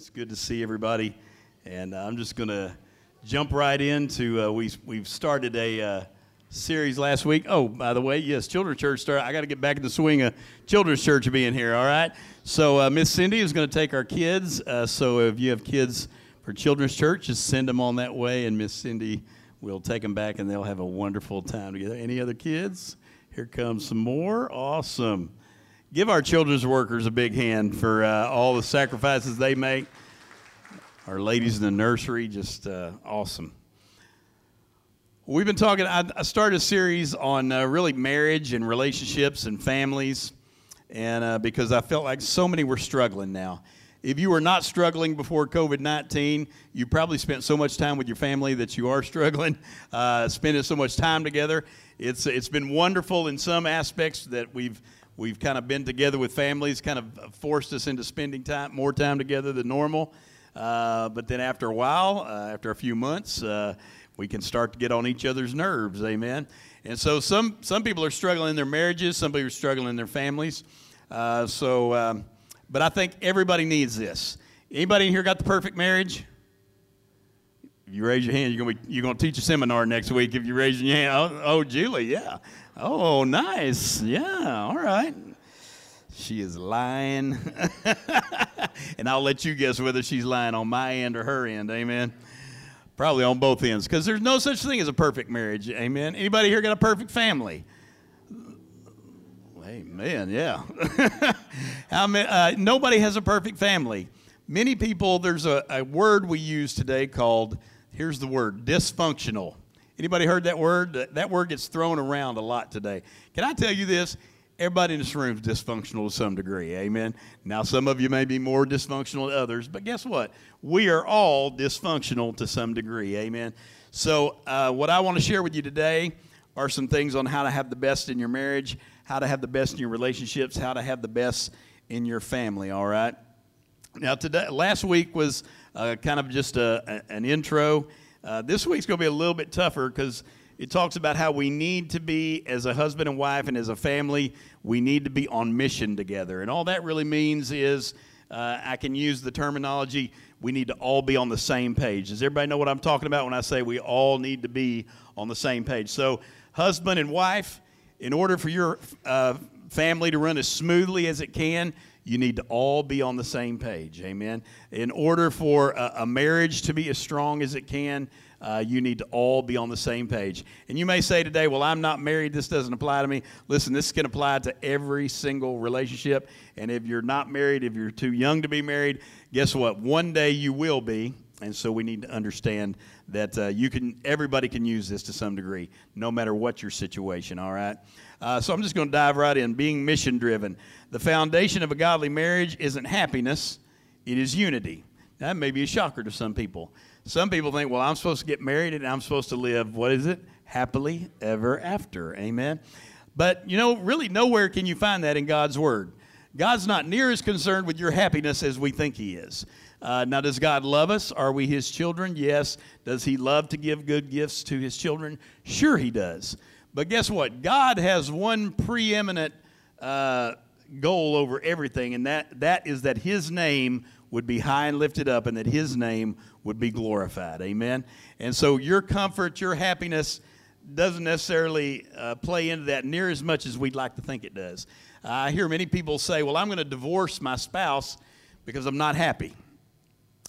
It's good to see everybody. And uh, I'm just going to jump right into uh, we, we've started a uh, series last week. Oh, by the way, yes, Children's Church started. I got to get back in the swing of Children's Church being here, all right? So uh, Miss Cindy is going to take our kids. Uh, so if you have kids for Children's Church, just send them on that way, and Miss Cindy will take them back, and they'll have a wonderful time together. Any other kids? Here comes some more. Awesome. Give our children's workers a big hand for uh, all the sacrifices they make. Our ladies in the nursery, just uh, awesome. We've been talking, I, started a series on uh, really marriage and relationships and families, and uh, because I felt like so many were struggling now. If you were not struggling before COVID 19, you probably spent so much time with your family that you are struggling, uh, spending so much time together. It's, it's been wonderful in some aspects that we've We've kind of been together with families, kind of forced us into spending time, more time together than normal. Uh, but then after a while, uh, after a few months, uh, we can start to get on each other's nerves. Amen. And so some some people are struggling in their marriages, some people are struggling in their families. Uh, so, um, but I think everybody needs this. Anybody in here got the perfect marriage? If you raise your hand, you're gonna be, you're gonna teach a seminar next week. If you raise your hand, oh, oh Julie, yeah, oh nice, yeah, all right. She is lying, and I'll let you guess whether she's lying on my end or her end. Amen. Probably on both ends, because there's no such thing as a perfect marriage. Amen. Anybody here got a perfect family? Amen. Yeah. How many, uh, nobody has a perfect family. Many people, there's a, a word we use today called here's the word dysfunctional. Anybody heard that word? That word gets thrown around a lot today. Can I tell you this? Everybody in this room is dysfunctional to some degree. Amen. Now, some of you may be more dysfunctional than others, but guess what? We are all dysfunctional to some degree. Amen. So, uh, what I want to share with you today are some things on how to have the best in your marriage, how to have the best in your relationships, how to have the best in your family. All right. Now, today, last week was uh, kind of just a, a, an intro. Uh, this week's going to be a little bit tougher because it talks about how we need to be, as a husband and wife and as a family, we need to be on mission together. And all that really means is uh, I can use the terminology we need to all be on the same page. Does everybody know what I'm talking about when I say we all need to be on the same page? So, husband and wife, in order for your uh, family to run as smoothly as it can, you need to all be on the same page. Amen. In order for a, a marriage to be as strong as it can, uh, you need to all be on the same page. And you may say today, well, I'm not married. This doesn't apply to me. Listen, this can apply to every single relationship. And if you're not married, if you're too young to be married, guess what? One day you will be. And so we need to understand that uh, you can, everybody can use this to some degree, no matter what your situation, all right? Uh, so I'm just going to dive right in. Being mission driven. The foundation of a godly marriage isn't happiness, it is unity. That may be a shocker to some people. Some people think, well, I'm supposed to get married and I'm supposed to live, what is it? Happily ever after. Amen. But, you know, really nowhere can you find that in God's Word. God's not near as concerned with your happiness as we think He is. Uh, now, does God love us? Are we His children? Yes. Does He love to give good gifts to His children? Sure, He does. But guess what? God has one preeminent uh, goal over everything, and that, that is that His name would be high and lifted up and that His name would be glorified. Amen? And so your comfort, your happiness doesn't necessarily uh, play into that near as much as we'd like to think it does. I hear many people say, Well, I'm going to divorce my spouse because I'm not happy.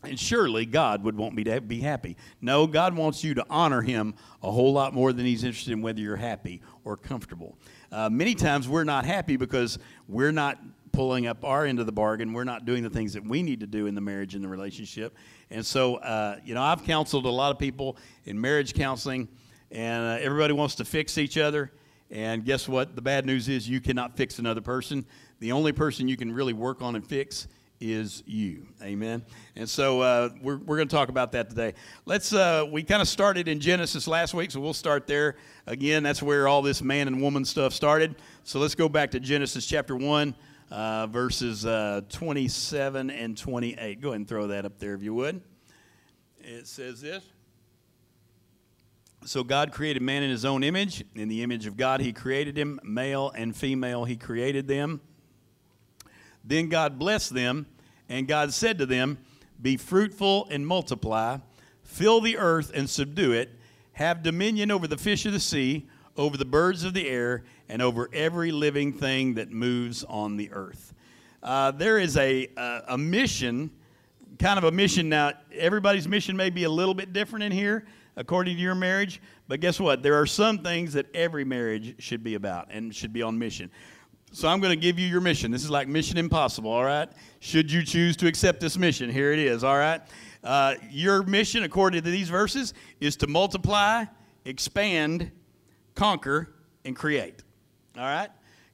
And surely God would want me to be happy. No, God wants you to honor Him a whole lot more than He's interested in whether you're happy or comfortable. Uh, many times we're not happy because we're not pulling up our end of the bargain. We're not doing the things that we need to do in the marriage and the relationship. And so, uh, you know, I've counseled a lot of people in marriage counseling, and uh, everybody wants to fix each other. And guess what? The bad news is you cannot fix another person. The only person you can really work on and fix is you. Amen. And so uh, we're, we're going to talk about that today. Let's, uh, we kind of started in Genesis last week, so we'll start there again. That's where all this man and woman stuff started. So let's go back to Genesis chapter 1, uh, verses uh, 27 and 28. Go ahead and throw that up there if you would. It says this. So God created man in his own image. In the image of God, he created him. Male and female, he created them. Then God blessed them, and God said to them, Be fruitful and multiply, fill the earth and subdue it, have dominion over the fish of the sea, over the birds of the air, and over every living thing that moves on the earth. Uh, there is a, a, a mission, kind of a mission. Now, everybody's mission may be a little bit different in here according to your marriage, but guess what? There are some things that every marriage should be about and should be on mission. So I'm going to give you your mission. This is like Mission Impossible, all right? Should you choose to accept this mission, here it is, all right? Uh, your mission, according to these verses, is to multiply, expand, conquer, and create, all right?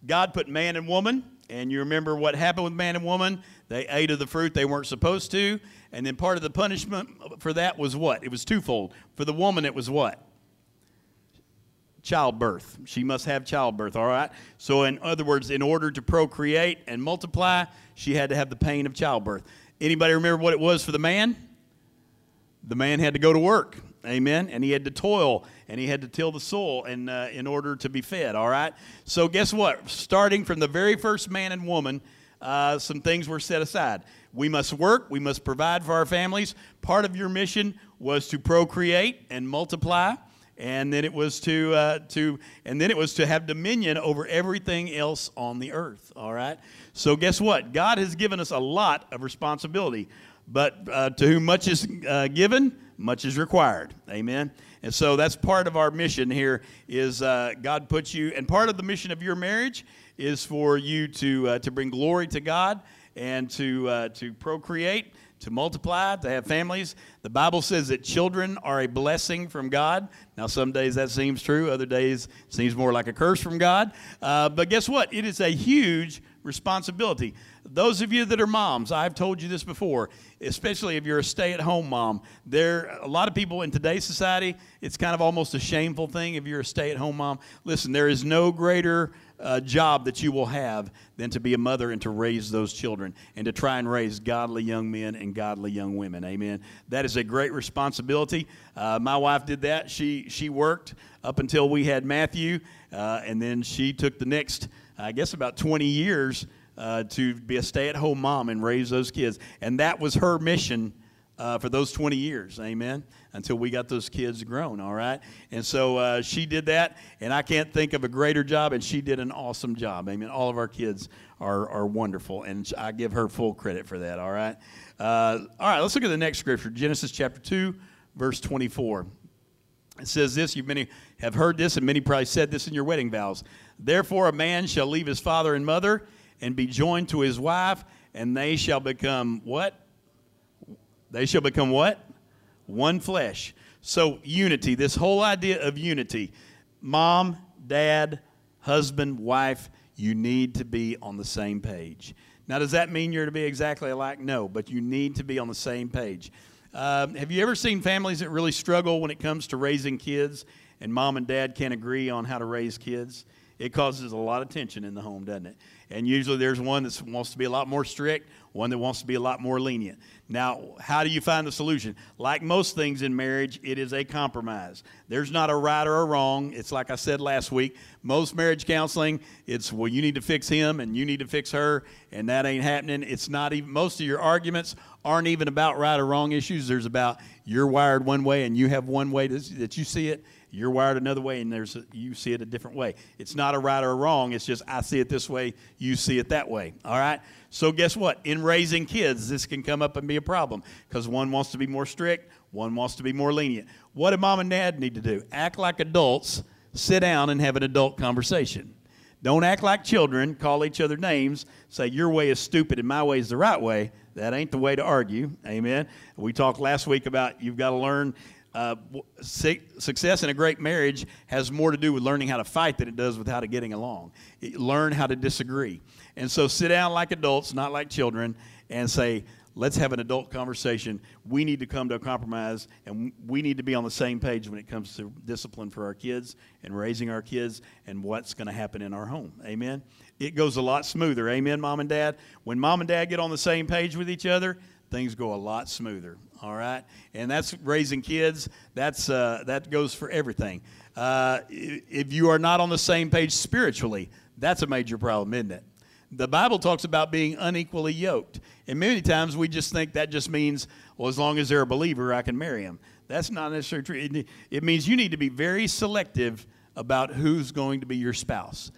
God put man and woman, and you remember what happened with man and woman? They ate of the fruit they weren't supposed to, and then part of the punishment for that was what? It was twofold. For the woman, it was what? Childbirth. She must have childbirth, all right? So, in other words, in order to procreate and multiply, she had to have the pain of childbirth. Anybody remember what it was for the man? The man had to go to work, amen, and he had to toil and he had to till the soil and uh, in order to be fed, all right? So, guess what? Starting from the very first man and woman, uh, some things were set aside. We must work, we must provide for our families. Part of your mission was to procreate and multiply and then it was to uh, to and then it was to have dominion over everything else on the earth all right? So guess what? God has given us a lot of responsibility but uh, to whom much is uh, given much is required amen? And so that's part of our mission here is uh, god puts you and part of the mission of your marriage is for you to uh, to bring glory to god and to uh, to procreate to multiply, to have families. The Bible says that children are a blessing from God. Now, some days that seems true, other days seems more like a curse from God. Uh, but guess what? It is a huge responsibility. Those of you that are moms, I've told you this before, especially if you're a stay at home mom. There a lot of people in today's society, it's kind of almost a shameful thing if you're a stay at home mom. Listen, there is no greater uh, job that you will have than to be a mother and to raise those children and to try and raise godly young men and godly young women. Amen. That is a great responsibility. Uh, my wife did that. She she worked up until we had Matthew, uh, and then she took the next, I guess, about 20 years uh, to be a stay-at-home mom and raise those kids, and that was her mission uh, for those 20 years. Amen. Until we got those kids grown, all right? And so uh, she did that, and I can't think of a greater job, and she did an awesome job. Amen. All of our kids are, are wonderful, and I give her full credit for that, all right? Uh, all right, let's look at the next scripture Genesis chapter 2, verse 24. It says this, you many have heard this, and many probably said this in your wedding vows. Therefore, a man shall leave his father and mother and be joined to his wife, and they shall become what? They shall become what? One flesh. So, unity, this whole idea of unity mom, dad, husband, wife, you need to be on the same page. Now, does that mean you're to be exactly alike? No, but you need to be on the same page. Um, have you ever seen families that really struggle when it comes to raising kids and mom and dad can't agree on how to raise kids? It causes a lot of tension in the home, doesn't it? And usually there's one that wants to be a lot more strict, one that wants to be a lot more lenient. Now, how do you find the solution? Like most things in marriage, it is a compromise. There's not a right or a wrong. It's like I said last week. Most marriage counseling, it's well, you need to fix him and you need to fix her, and that ain't happening. It's not even most of your arguments aren't even about right or wrong issues. There's about you're wired one way and you have one way that you see it, you're wired another way and there's a, you see it a different way. It's not a right or a wrong. It's just I see it this way, you see it that way. All right? So guess what? In raising kids, this can come up and be a problem because one wants to be more strict, one wants to be more lenient. What do mom and dad need to do? Act like adults, sit down and have an adult conversation. Don't act like children, call each other names, say your way is stupid and my way is the right way. That ain't the way to argue. Amen. We talked last week about you've got to learn uh, success in a great marriage has more to do with learning how to fight than it does with how to getting along. Learn how to disagree. And so sit down like adults, not like children, and say, let's have an adult conversation. We need to come to a compromise, and we need to be on the same page when it comes to discipline for our kids and raising our kids and what's going to happen in our home. Amen? It goes a lot smoother. Amen, mom and dad? When mom and dad get on the same page with each other, things go a lot smoother. All right, and that's raising kids. That's uh, that goes for everything. Uh, if you are not on the same page spiritually, that's a major problem, isn't it? The Bible talks about being unequally yoked. And many times we just think that just means, well, as long as they're a believer, I can marry them. That's not necessarily true. It means you need to be very selective about who's going to be your spouse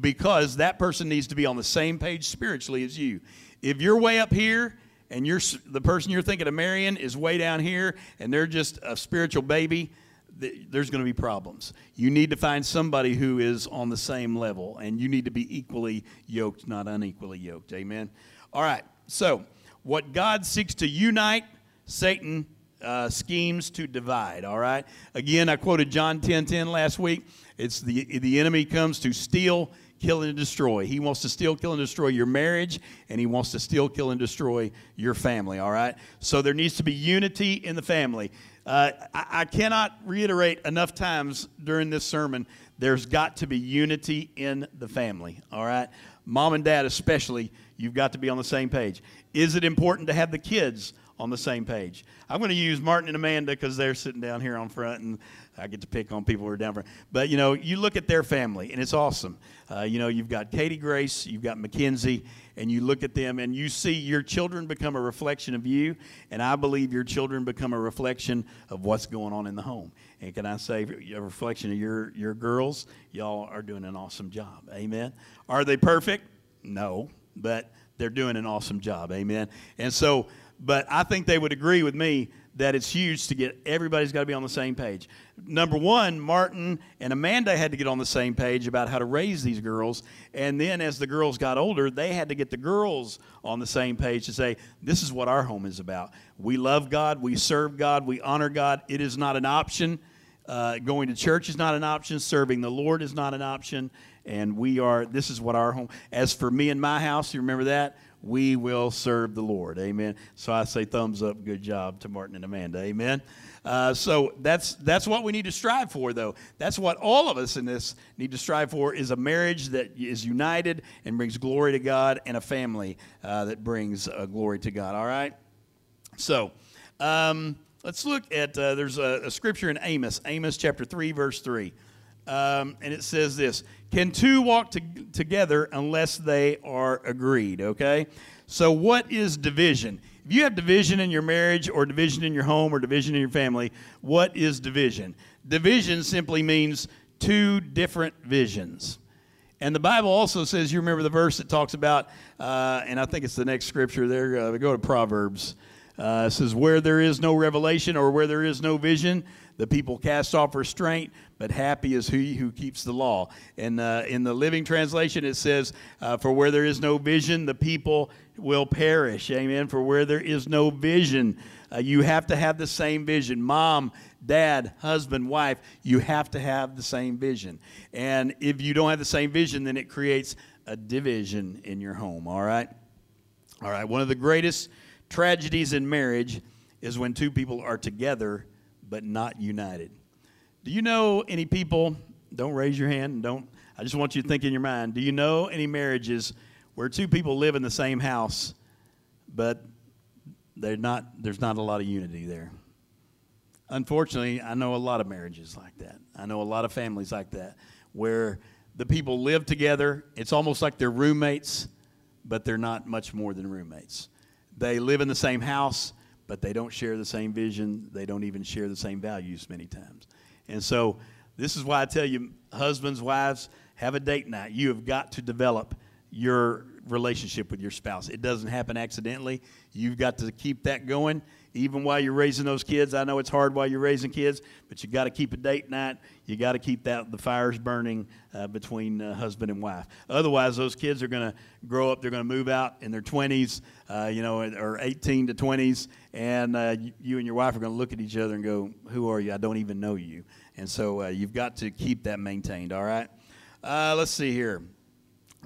because that person needs to be on the same page spiritually as you. If you're way up here and you're the person you're thinking of marrying is way down here and they're just a spiritual baby, there's going to be problems. You need to find somebody who is on the same level, and you need to be equally yoked, not unequally yoked. Amen. All right. So, what God seeks to unite, Satan uh, schemes to divide. All right. Again, I quoted John 10 10 last week. It's the the enemy comes to steal, kill, and destroy. He wants to steal, kill, and destroy your marriage, and he wants to steal, kill, and destroy your family. All right. So there needs to be unity in the family. Uh, I, I cannot reiterate enough times during this sermon. There's got to be unity in the family. All right. Mom and dad, especially, you've got to be on the same page. Is it important to have the kids on the same page. I'm going to use Martin and Amanda because they're sitting down here on front, and I get to pick on people who are down front. But you know, you look at their family, and it's awesome. Uh, you know, you've got Katie Grace, you've got Mackenzie, and you look at them, and you see your children become a reflection of you, and I believe your children become a reflection of what's going on in the home. And can I say, a reflection of your your girls? Y'all are doing an awesome job. Amen. Are they perfect? No, but they're doing an awesome job. Amen. And so but I think they would agree with me that it's huge to get everybody's got to be on the same page. Number one, Martin and Amanda had to get on the same page about how to raise these girls. And then as the girls got older, they had to get the girls on the same page to say, this is what our home is about. We love God, we serve God, we honor God. It is not an option. Uh, going to church is not an option. Serving the Lord is not an option. And we are, this is what our home, as for me and my house, you remember that? We will serve the Lord. Amen. So I say thumbs up, good job to Martin and Amanda. Amen. Uh, so that's that's what we need to strive for, though. That's what all of us in this need to strive for is a marriage that is united and brings glory to God, and a family uh, that brings uh, glory to God. All right. So. Um, let's look at uh, there's a, a, scripture in Amos, Amos chapter 3, verse 3. Um, and it says this Can two walk to, together unless they are agreed? Okay? So, what is division? If you have division in your marriage, or division in your home, or division in your family, what is division? Division simply means two different visions. And the Bible also says, you remember the verse that talks about, uh, and I think it's the next scripture there, uh, we go to Proverbs. Uh, it says, Where there is no revelation or where there is no vision, the people cast off restraint, but happy is he who keeps the law. And uh, in the Living Translation, it says, uh, For where there is no vision, the people will perish. Amen. For where there is no vision, uh, you have to have the same vision. Mom, dad, husband, wife, you have to have the same vision. And if you don't have the same vision, then it creates a division in your home. All right? All right. One of the greatest tragedies in marriage is when two people are together but not united. Do you know any people? Don't raise your hand. Don't. I just want you to think in your mind. Do you know any marriages where two people live in the same house, but they're not? There's not a lot of unity there. Unfortunately, I know a lot of marriages like that. I know a lot of families like that, where the people live together. It's almost like they're roommates, but they're not much more than roommates. They live in the same house, but they don't share the same vision. They don't even share the same values many times. And so, this is why I tell you, husbands, wives, have a date night. You have got to develop your relationship with your spouse. It doesn't happen accidentally. You've got to keep that going even while you're raising those kids. I know it's hard while you're raising kids, but you got to keep a date night. You got to keep that the fires burning uh, between uh, husband and wife. Otherwise, those kids are going to grow up. They're going to move out in their 20s, uh, you know, or 18 to 20s, and uh, you and your wife are going to look at each other and go, "Who are you? I don't even know you." And so uh, you've got to keep that maintained. All right. Uh, let's see here.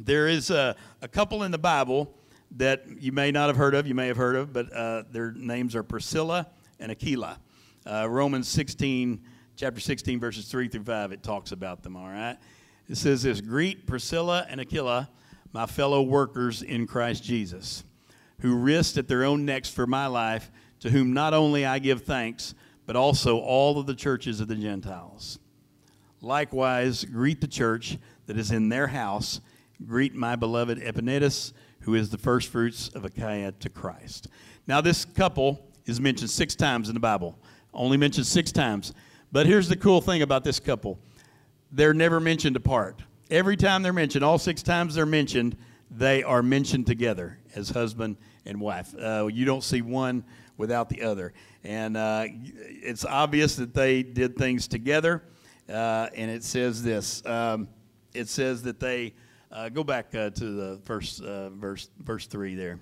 There is a, a couple in the Bible that you may not have heard of, you may have heard of, but uh, their names are Priscilla and Aquila. Uh, Romans 16, chapter 16, verses 3 through 5, it talks about them, all right? It says this Greet Priscilla and Aquila, my fellow workers in Christ Jesus, who risked at their own necks for my life, to whom not only I give thanks, but also all of the churches of the Gentiles. Likewise, greet the church that is in their house Greet my beloved Epaenetus, who is the first fruits of Achaia to Christ. Now, this couple is mentioned six times in the Bible, only mentioned six times. But here's the cool thing about this couple they're never mentioned apart. Every time they're mentioned, all six times they're mentioned, they are mentioned together as husband and wife. Uh, you don't see one without the other. And uh, it's obvious that they did things together. Uh, and it says this um, it says that they, uh, go back uh, to the first uh, verse, verse 3 there. It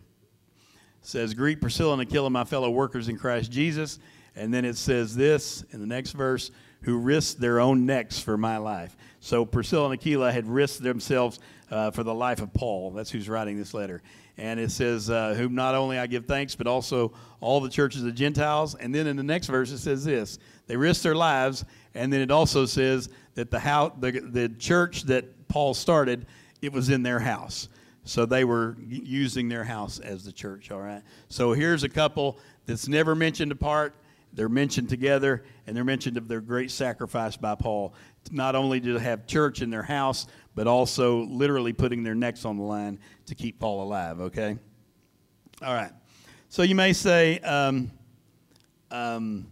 says, Greet Priscilla and Aquila, my fellow workers in Christ Jesus. And then it says this in the next verse who risked their own necks for my life. So Priscilla and Aquila had risked themselves uh, for the life of Paul. That's who's writing this letter. And it says, uh, Whom not only I give thanks, but also all the churches of Gentiles. And then in the next verse, it says this They risked their lives. And then it also says that the, house, the, the church that Paul started, it was in their house. So they were using their house as the church, all right? So here's a couple that's never mentioned apart. They're mentioned together, and they're mentioned of their great sacrifice by Paul. Not only to have church in their house, but also literally putting their necks on the line to keep Paul alive, okay? All right. So you may say, um, um,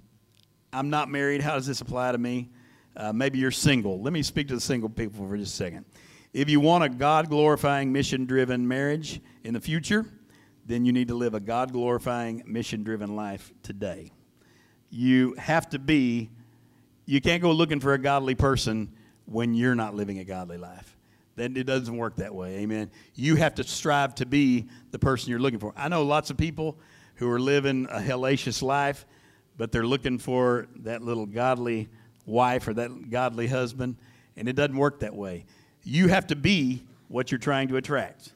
I'm not married. How does this apply to me? Uh, maybe you're single. Let me speak to the single people for just a second. If you want a God glorifying, mission driven marriage in the future, then you need to live a God glorifying, mission driven life today you have to be, you can't go looking for a godly person when you're not living a godly life. Then it doesn't work that way. Amen. You have to strive to be the person you're looking for. I know lots of people who are living a hellacious life, but they're looking for that little godly wife or that godly husband, and it doesn't work that way. You have to be what you're trying to attract.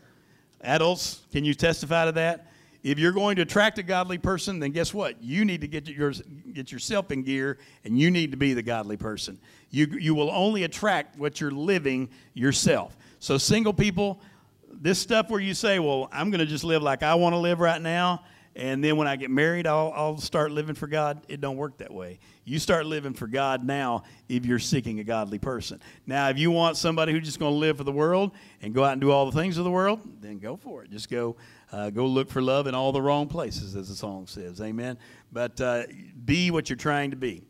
Adults, can you testify to that? if you're going to attract a godly person, then guess what? You need to get, your, get yourself in gear and you need to be the godly person. You, you will only attract what you're living yourself. So, single people, this stuff where you say, well, I'm going to just live like I want to live right now, and then when I get married, I'll, I'll start living for God. It don't work that way. You start living for God now if you're seeking a godly person. Now, if you want somebody who's just going to live for the world and go out and do all the things of the world, then go for it. Just go uh, go look for love in all the wrong places, as the song says. Amen. But uh, be what you're trying to be.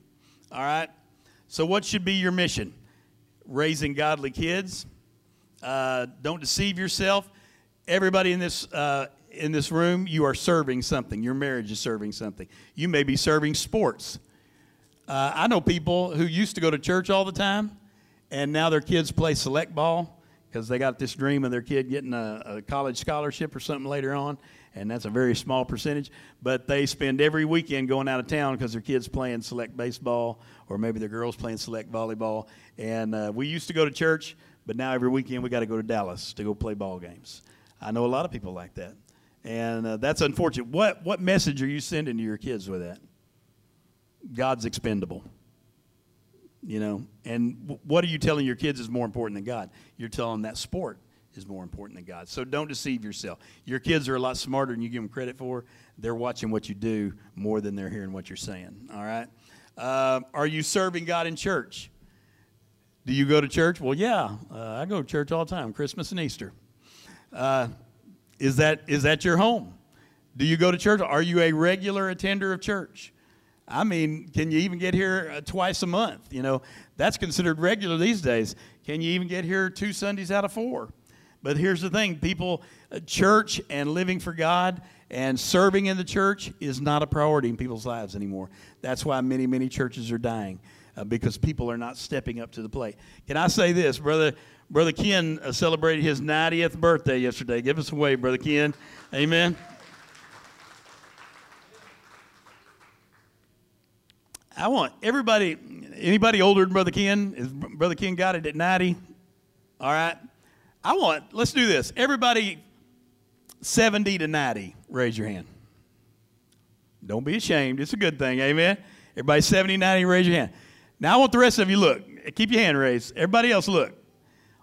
All right? So, what should be your mission? Raising godly kids. Uh, don't deceive yourself. Everybody in this, uh, in this room, you are serving something. Your marriage is serving something. You may be serving sports. Uh, I know people who used to go to church all the time, and now their kids play select ball because they got this dream of their kid getting a, a, college scholarship or something later on, and that's a very small percentage. But they spend every weekend going out of town because their kids playing select baseball or maybe their girls playing select volleyball. And uh, we used to go to church, but now every weekend we got to go to Dallas to go play ball games. I know a lot of people like that, and uh, that's unfortunate. What what message are you sending to your kids with that? God's expendable. You know, and what are you telling your kids is more important than God? You're telling them that sport is more important than God. So don't deceive yourself. Your kids are a lot smarter than you give them credit for. They're watching what you do more than they're hearing what you're saying. All right. Uh, are you serving God in church? Do you go to church? Well, yeah, uh, I go to church all the time, Christmas and Easter. Is that is that your home? Do you go to church? Are you a regular attender of church? I mean, can you even get here uh, twice a month? You know, that's considered regular these days. Can you even get here two Sundays out of four? But here's the thing people, uh, church and living for God and serving in the church is not a priority in people's lives anymore. That's why many, many churches are dying uh, because people are not stepping up to the plate. Can I say this? Brother, Brother Ken uh, celebrated his 90th birthday yesterday. Give us a wave, Brother Ken. Amen. I want everybody, anybody older than Brother Ken, is Brother Ken got it at 90? All right. I want, let's do this. Everybody 70 to 90, raise your hand. Don't be ashamed. It's a good thing. Amen. Everybody 70, 90, raise your hand. Now I want the rest of you look. Keep your hand raised. Everybody else look.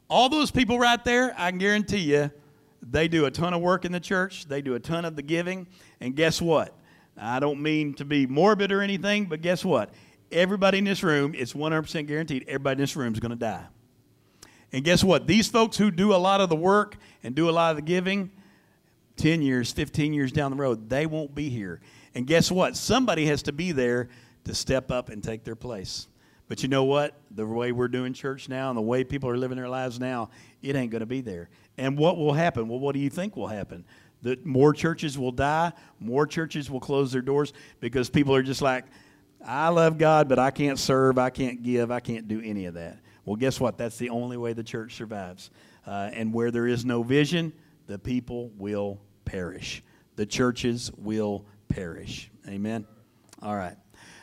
All those people right there, I can guarantee you, they do a ton of work in the church. They do a ton of the giving. And guess what? I don't mean to be morbid or anything, but guess what? Everybody in this room, it's 100% guaranteed, everybody in this room is going to die. And guess what? These folks who do a lot of the work and do a lot of the giving, 10 years, 15 years down the road, they won't be here. And guess what? Somebody has to be there to step up and take their place. But you know what? The way we're doing church now and the way people are living their lives now, it ain't going to be there. And what will happen? Well, what do you think will happen? That more churches will die, more churches will close their doors because people are just like, I love God, but I can't serve, I can't give, I can't do any of that. Well, guess what? That's the only way the church survives. Uh, and where there is no vision, the people will perish. The churches will perish. Amen? All right.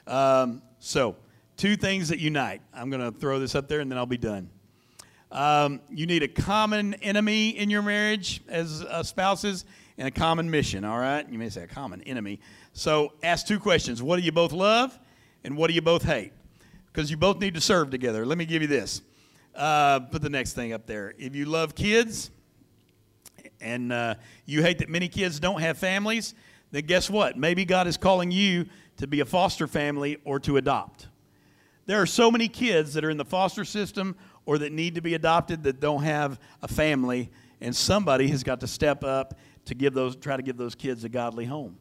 Um, so, two things that unite. I'm going to throw this up there and then I'll be done. Um, you need a common enemy in your marriage as uh, spouses and a common mission, all right? You may say a common enemy. So ask two questions What do you both love and what do you both hate? Because you both need to serve together. Let me give you this. Uh, put the next thing up there. If you love kids and uh, you hate that many kids don't have families, then guess what? Maybe God is calling you to be a foster family or to adopt. There are so many kids that are in the foster system or that need to be adopted that don't have a family, and somebody has got to step up to give those, try to give those kids a godly home.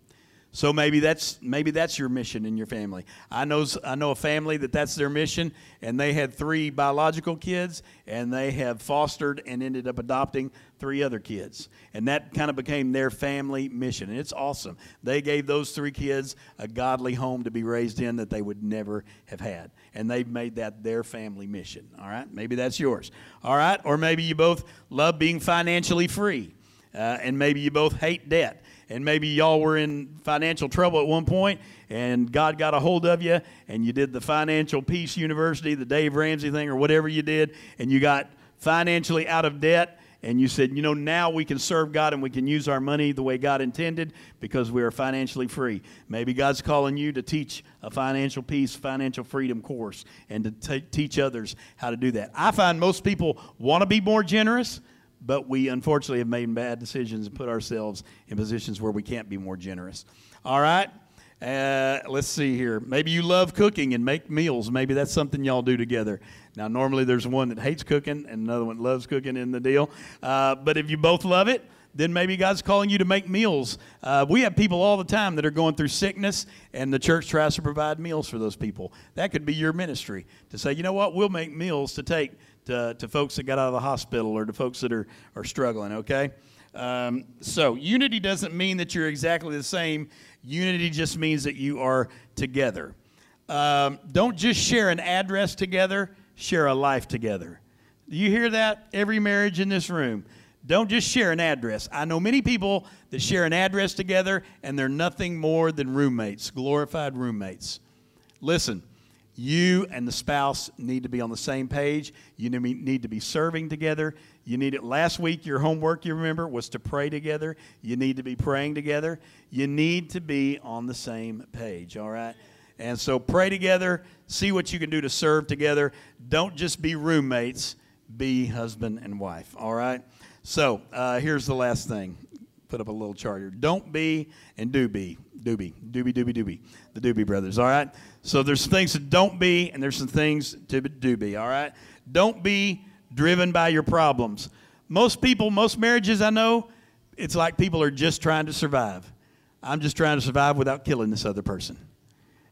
So maybe that's maybe that's your mission in your family. I know I know a family that that's their mission, and they had three biological kids, and they have fostered and ended up adopting three other kids, and that kind of became their family mission, and it's awesome. They gave those three kids a godly home to be raised in that they would never have had, and they've made that their family mission. All right, maybe that's yours. All right, or maybe you both love being financially free, uh, and maybe you both hate debt and maybe y'all were in financial trouble at one point and God got a hold of you and you did the Financial Peace University, the Dave Ramsey thing, or whatever you did, and you got financially out of debt and you said, you know, now we can serve God and we can use our money the way God intended because we are financially free. Maybe God's calling you to teach a financial peace, financial freedom course and to t- teach others how to do that. I find most people want to be more generous but we unfortunately have made bad decisions and put ourselves in positions where we can't be more generous. All right? Uh, let's see here. Maybe you love cooking and make meals. Maybe that's something y'all do together. Now, normally there's one that hates cooking and another one loves cooking in the deal. Uh, but if you both love it, then maybe God's calling you to make meals. Uh, we have people all the time that are going through sickness, and the church tries to provide meals for those people. That could be your ministry to say, you know what, we'll make meals to take to, to folks that got out of the hospital or to folks that are, are struggling, okay? Um, so, unity doesn't mean that you're exactly the same. Unity just means that you are together. Um, don't just share an address together, share a life together. Do you hear that? Every marriage in this room. Don't just share an address. I know many people that share an address together and they're nothing more than roommates, glorified roommates. Listen, you and the spouse need to be on the same page. You need to be serving together. You need it. Last week, your homework, you remember, was to pray together. You need to be praying together. You need to be on the same page, all right? And so pray together. See what you can do to serve together. Don't just be roommates, be husband and wife, all right? So uh, here's the last thing. Put up a little chart here. Don't be and do be. Do Doobie, doobie, doobie, doobie. The Doobie Brothers, all right? So there's some things to don't be, and there's some things to do be, all right? Don't be driven by your problems. Most people, most marriages I know, it's like people are just trying to survive. I'm just trying to survive without killing this other person.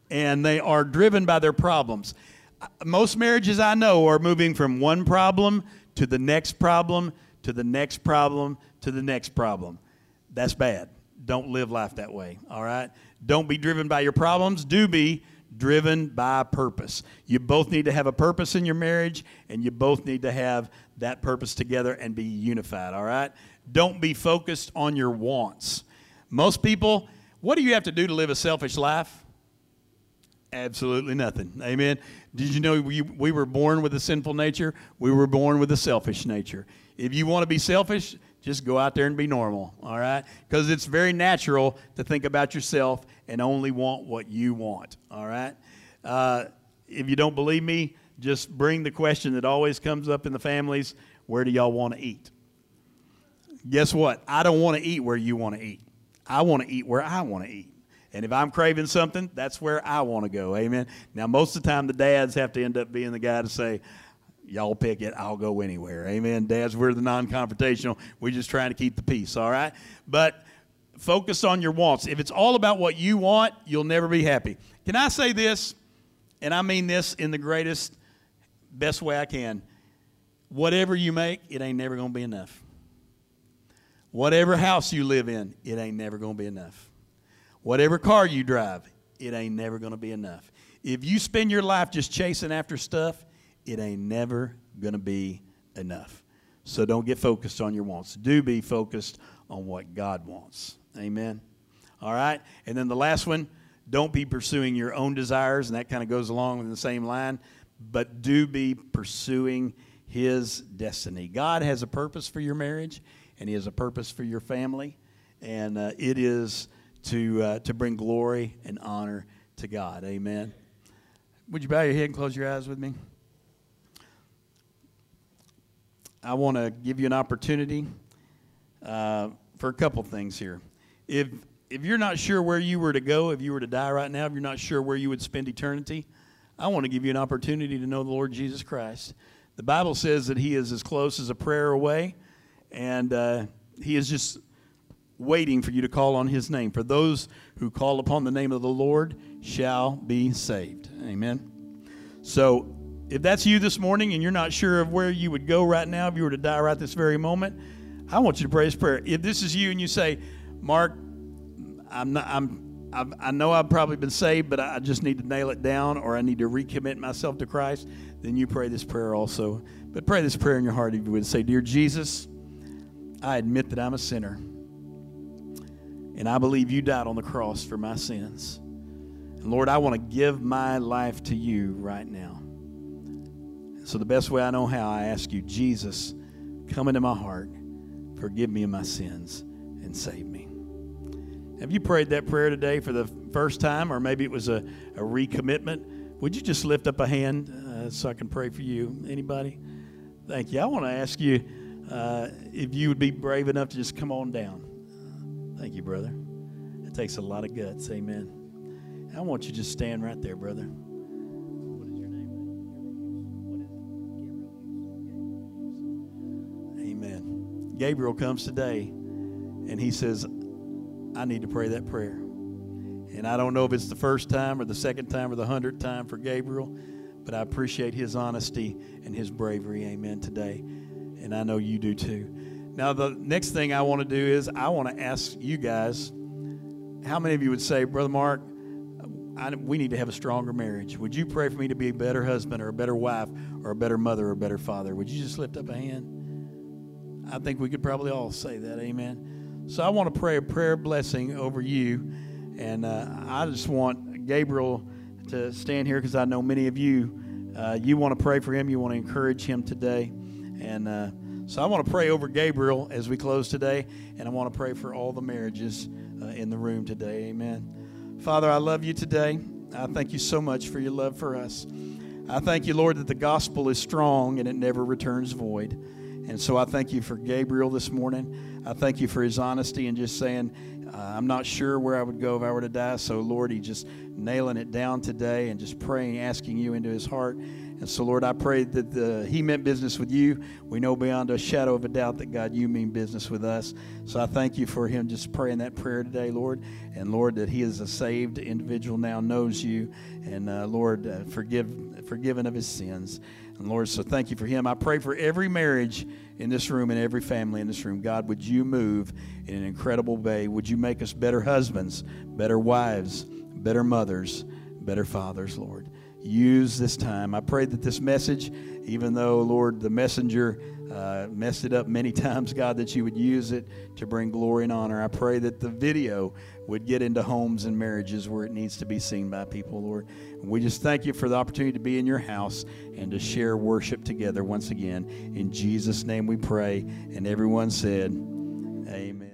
And they are driven by their problems. Most marriages I know are moving from one problem to the next problem to the next problem to the next problem. That's bad. Don't live life that way, all right? Don't be driven by your problems. Do be driven by purpose. You both need to have a purpose in your marriage, and you both need to have that purpose together and be unified, all right? Don't be focused on your wants. Most people, what do you have to do to live a selfish life? Absolutely nothing. Amen. Did you know we, we were born with a sinful nature? We were born with a selfish nature. If you want to be selfish, just go out there and be normal, all right? Because it's very natural to think about yourself and only want what you want, all right? Uh, if you don't believe me, just bring the question that always comes up in the families where do y'all want to eat? Guess what? I don't want to eat where you want to eat. I want to eat where I want to eat. And if I'm craving something, that's where I want to go. Amen. Now, most of the time, the dads have to end up being the guy to say, y'all pick it. I'll go anywhere. Amen. Dads, we're the non confrontational. We're just trying to keep the peace, all right? But focus on your wants. If it's all about what you want, you'll never be happy. Can I say this? And I mean this in the greatest, best way I can. Whatever you make, it ain't never going to be enough. Whatever house you live in, it ain't never going to be enough. Whatever car you drive, it ain't never going to be enough. If you spend your life just chasing after stuff, it ain't never going to be enough. So don't get focused on your wants. Do be focused on what God wants. Amen. All right. And then the last one don't be pursuing your own desires, and that kind of goes along with the same line, but do be pursuing His destiny. God has a purpose for your marriage and He has a purpose for your family, and uh, it is to uh, to bring glory and honor to God. Amen. Would you bow your head and close your eyes with me? I want to give you an opportunity uh, for a couple things here. If if you're not sure where you were to go, if you were to die right now, if you're not sure where you would spend eternity, I want to give you an opportunity to know the Lord Jesus Christ. The Bible says that He is as close as a prayer away and uh, he is just waiting for you to call on his name. For those who call upon the name of the Lord shall be saved. Amen. So, if that's you this morning and you're not sure of where you would go right now if you were to die right this very moment, I want you to pray this prayer. If this is you and you say, Mark, I'm not, I'm, I've, i know I've probably been saved, but I just need to nail it down or I need to recommit myself to Christ, then you pray this prayer also. But pray this prayer in your heart if you would say, Dear Jesus, I admit that I'm a sinner. And I believe you died on the cross for my sins. And Lord, I want to give my life to you right now. So, the best way I know how, I ask you, Jesus, come into my heart, forgive me of my sins, and save me. Have you prayed that prayer today for the first time, or maybe it was a, a recommitment? Would you just lift up a hand uh, so I can pray for you? Anybody? Thank you. I want to ask you uh, if you would be brave enough to just come on down. Thank you, brother. It takes a lot of guts. Amen. I want you to just stand right there, brother. Gabriel comes today and he says, I need to pray that prayer. And I don't know if it's the first time or the second time or the hundredth time for Gabriel, but I appreciate his honesty and his bravery. Amen. Today and I know you do too. Now, the next thing I want to do is I want to ask you guys how many of you would say, Brother Mark, I, we need to have a stronger marriage? Would you pray for me to be a better husband or a better wife or a better mother or a better father? Would you just lift up a hand? I think we could probably all say that. Amen. So I want to pray a prayer blessing over you. And uh, I just want Gabriel to stand here because I know many of you, uh, you want to pray for him. You want to encourage him today. And uh, so I want to pray over Gabriel as we close today, and I want to pray for all the marriages uh, in the room today. Amen. Father, I love you today. I thank you so much for your love for us. I thank you, Lord, that the gospel is strong and it never returns void. And so I thank you for Gabriel this morning. I thank you for his honesty and just saying, uh, I'm not sure where I would go if I were to die. So, Lord, he just nailing it down today and just praying, asking you into his heart. And so, Lord, I pray that the, He meant business with you. We know beyond a shadow of a doubt that, God, you mean business with us. So I thank you for Him just praying that prayer today, Lord. And, Lord, that He is a saved individual now, knows you. And, uh, Lord, uh, forgive, forgiven of His sins. And, Lord, so thank you for Him. I pray for every marriage in this room and every family in this room. God, would you move in an incredible way? Would you make us better husbands, better wives, better mothers, better fathers, Lord? use this time. I pray that this message, even though, Lord, the messenger uh, messed it up many times, God, that you would use it to bring glory and honor. I pray that the video would get into homes and marriages where it needs to be seen by people, Lord. And we just thank you for the opportunity to be in your house and to share worship together once again. In Jesus' name we pray. And everyone said, Amen.